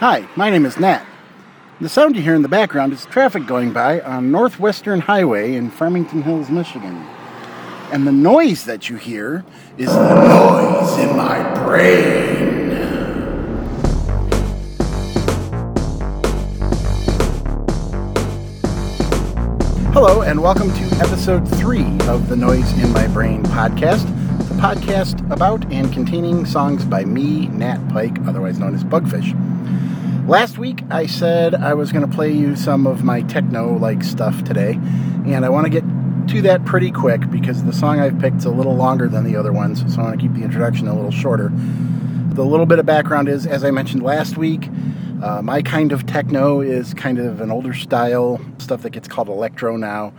Hi, my name is Nat. The sound you hear in the background is traffic going by on Northwestern Highway in Farmington Hills, Michigan. And the noise that you hear is the noise in my brain. Hello, and welcome to episode three of the Noise in My Brain podcast, the podcast about and containing songs by me, Nat Pike, otherwise known as Bugfish. Last week, I said I was going to play you some of my techno like stuff today, and I want to get to that pretty quick because the song I've picked is a little longer than the other ones, so I want to keep the introduction a little shorter. The little bit of background is, as I mentioned last week, uh, my kind of techno is kind of an older style stuff that gets called electro now.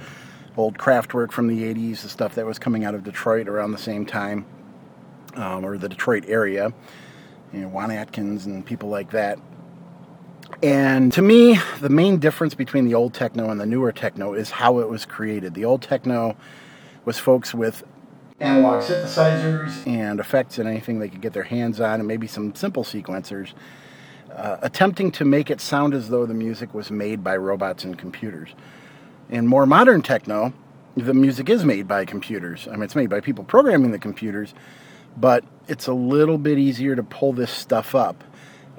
Old Kraftwerk from the 80s, the stuff that was coming out of Detroit around the same time, um, or the Detroit area. You know, Juan Atkins and people like that. And to me, the main difference between the old techno and the newer techno is how it was created. The old techno was folks with analog synthesizers and effects and anything they could get their hands on, and maybe some simple sequencers, uh, attempting to make it sound as though the music was made by robots and computers. In more modern techno, the music is made by computers. I mean, it's made by people programming the computers, but it's a little bit easier to pull this stuff up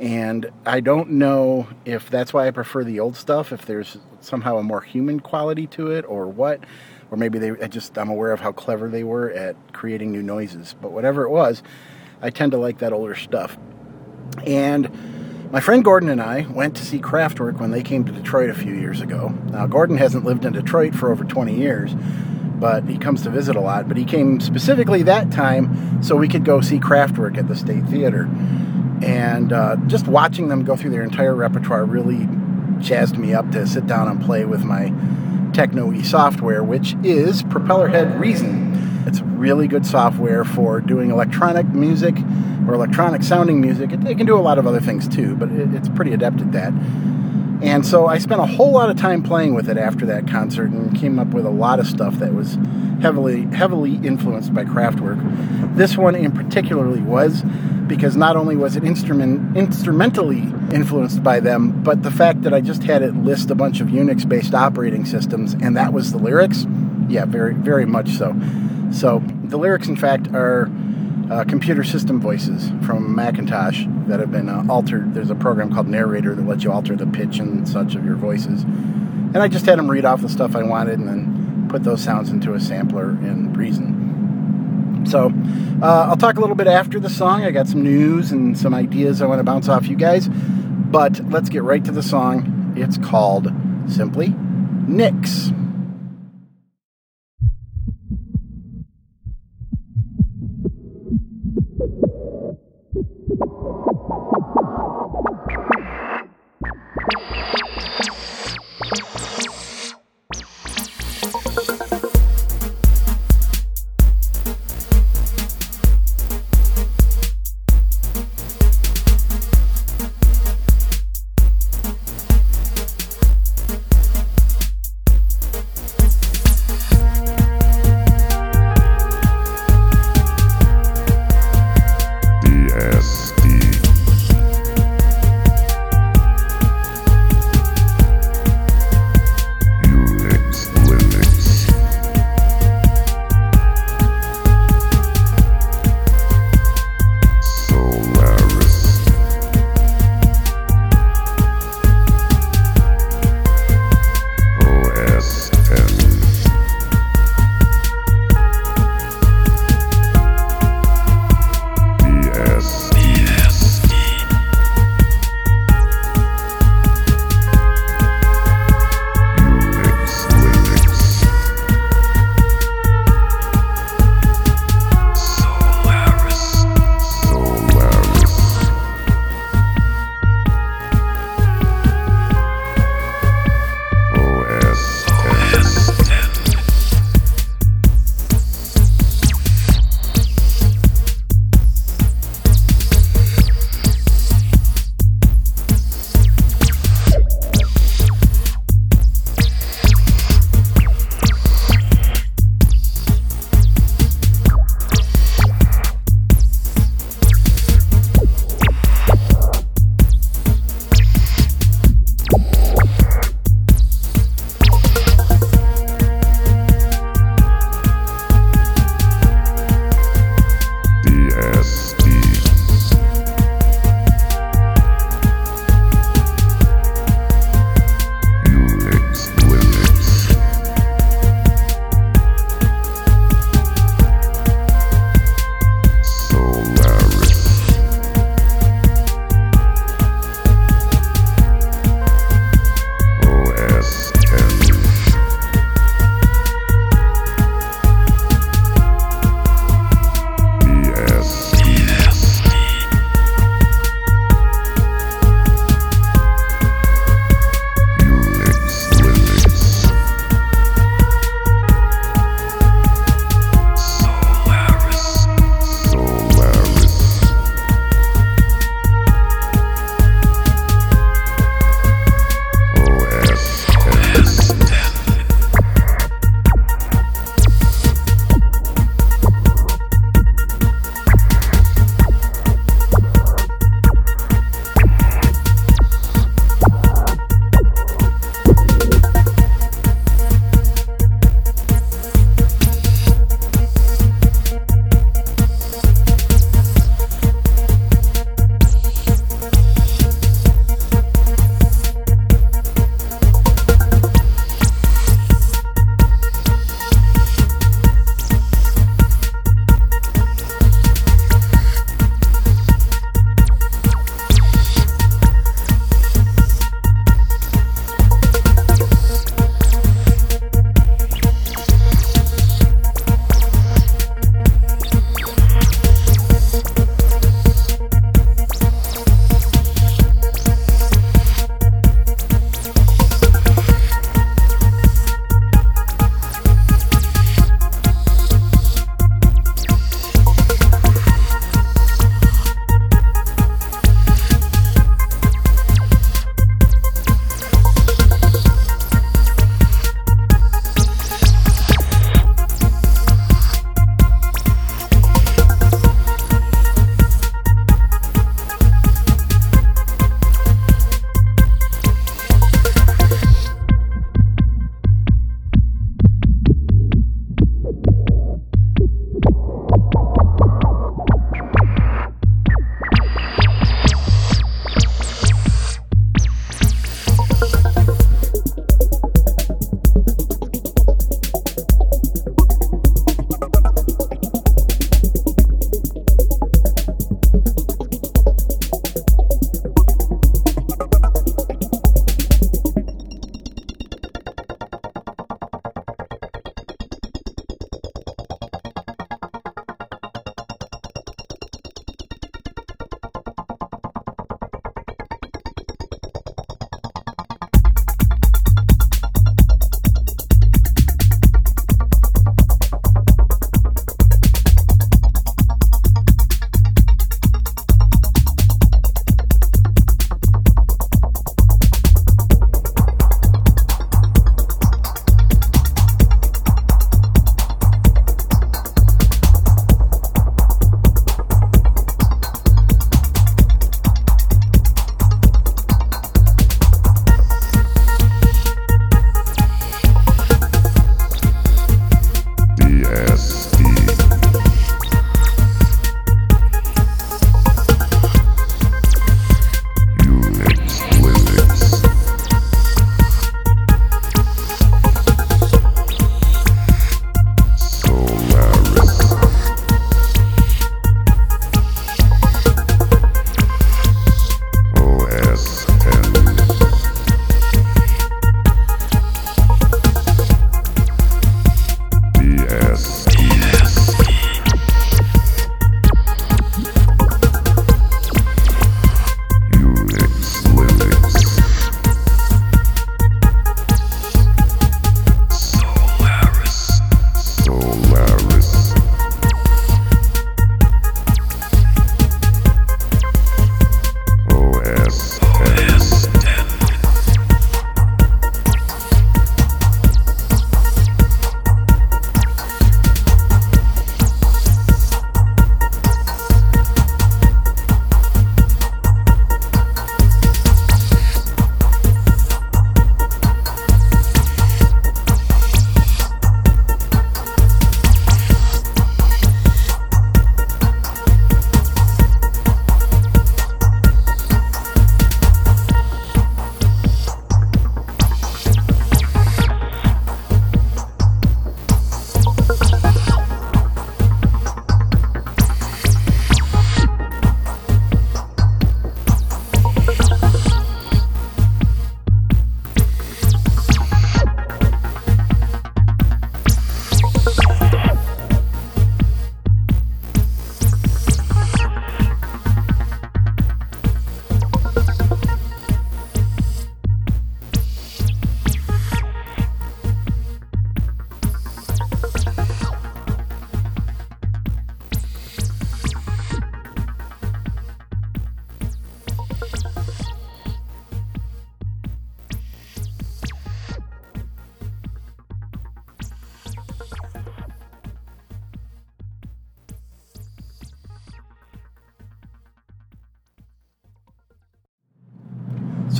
and I don't know if that's why I prefer the old stuff, if there's somehow a more human quality to it or what. Or maybe they I just I'm aware of how clever they were at creating new noises. But whatever it was, I tend to like that older stuff. And my friend Gordon and I went to see Kraftwerk when they came to Detroit a few years ago. Now Gordon hasn't lived in Detroit for over 20 years, but he comes to visit a lot. But he came specifically that time so we could go see Kraftwerk at the State Theater and uh, just watching them go through their entire repertoire really jazzed me up to sit down and play with my Techno E software, which is Propellerhead Reason. It's really good software for doing electronic music or electronic sounding music. It, it can do a lot of other things too, but it, it's pretty adept at that. And so I spent a whole lot of time playing with it after that concert and came up with a lot of stuff that was heavily heavily influenced by Kraftwerk. This one in particularly was because not only was it instrument instrumentally influenced by them, but the fact that I just had it list a bunch of Unix based operating systems and that was the lyrics, yeah, very very much so. So the lyrics in fact are uh, computer system voices from Macintosh that have been uh, altered. There's a program called Narrator that lets you alter the pitch and such of your voices. And I just had them read off the stuff I wanted and then put those sounds into a sampler in Reason. So uh, I'll talk a little bit after the song. I got some news and some ideas I want to bounce off you guys. But let's get right to the song. It's called simply Nix.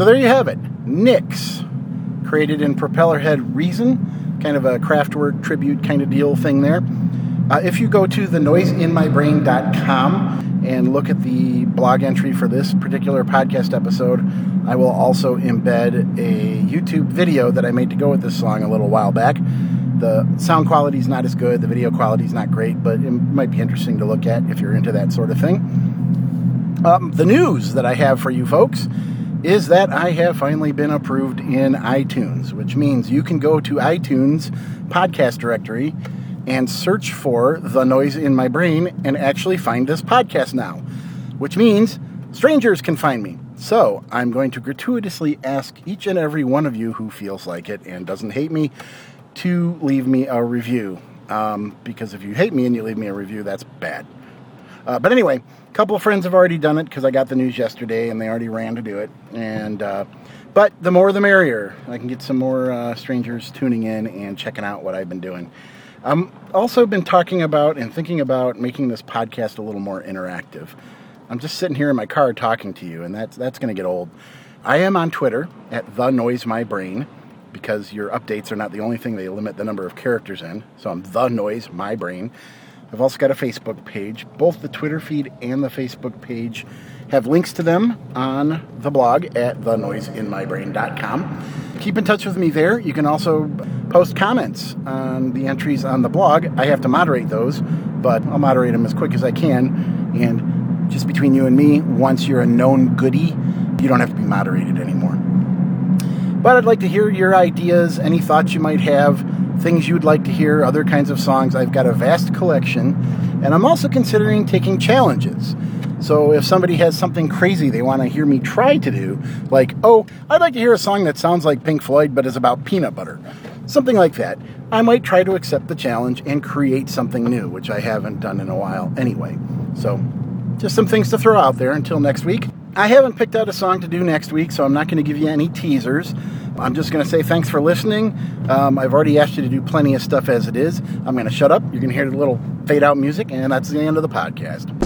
So there you have it. Nix, created in Propellerhead Reason, kind of a Kraftwerk tribute kind of deal thing there. Uh, if you go to thenoiseinmybrain.com and look at the blog entry for this particular podcast episode, I will also embed a YouTube video that I made to go with this song a little while back. The sound quality is not as good, the video quality is not great, but it might be interesting to look at if you're into that sort of thing. Um, the news that I have for you folks is that I have finally been approved in iTunes, which means you can go to iTunes podcast directory and search for The Noise in My Brain and actually find this podcast now, which means strangers can find me. So I'm going to gratuitously ask each and every one of you who feels like it and doesn't hate me to leave me a review. Um, because if you hate me and you leave me a review, that's bad. Uh, but anyway, a couple of friends have already done it because I got the news yesterday and they already ran to do it. And uh, but the more the merrier. I can get some more uh, strangers tuning in and checking out what I've been doing. I'm also been talking about and thinking about making this podcast a little more interactive. I'm just sitting here in my car talking to you, and that's that's going to get old. I am on Twitter at the noise my brain because your updates are not the only thing they limit the number of characters in. So I'm the noise my brain. I've also got a Facebook page. Both the Twitter feed and the Facebook page have links to them on the blog at thenoiseinmybrain.com. Keep in touch with me there. You can also post comments on the entries on the blog. I have to moderate those, but I'll moderate them as quick as I can. And just between you and me, once you're a known goody, you don't have to be moderated anymore. But I'd like to hear your ideas, any thoughts you might have, things you'd like to hear, other kinds of songs. I've got a vast collection, and I'm also considering taking challenges. So if somebody has something crazy they want to hear me try to do, like, oh, I'd like to hear a song that sounds like Pink Floyd but is about peanut butter, something like that, I might try to accept the challenge and create something new, which I haven't done in a while anyway. So just some things to throw out there until next week. I haven't picked out a song to do next week, so I'm not going to give you any teasers. I'm just going to say thanks for listening. Um, I've already asked you to do plenty of stuff as it is. I'm going to shut up. You're going to hear the little fade out music, and that's the end of the podcast.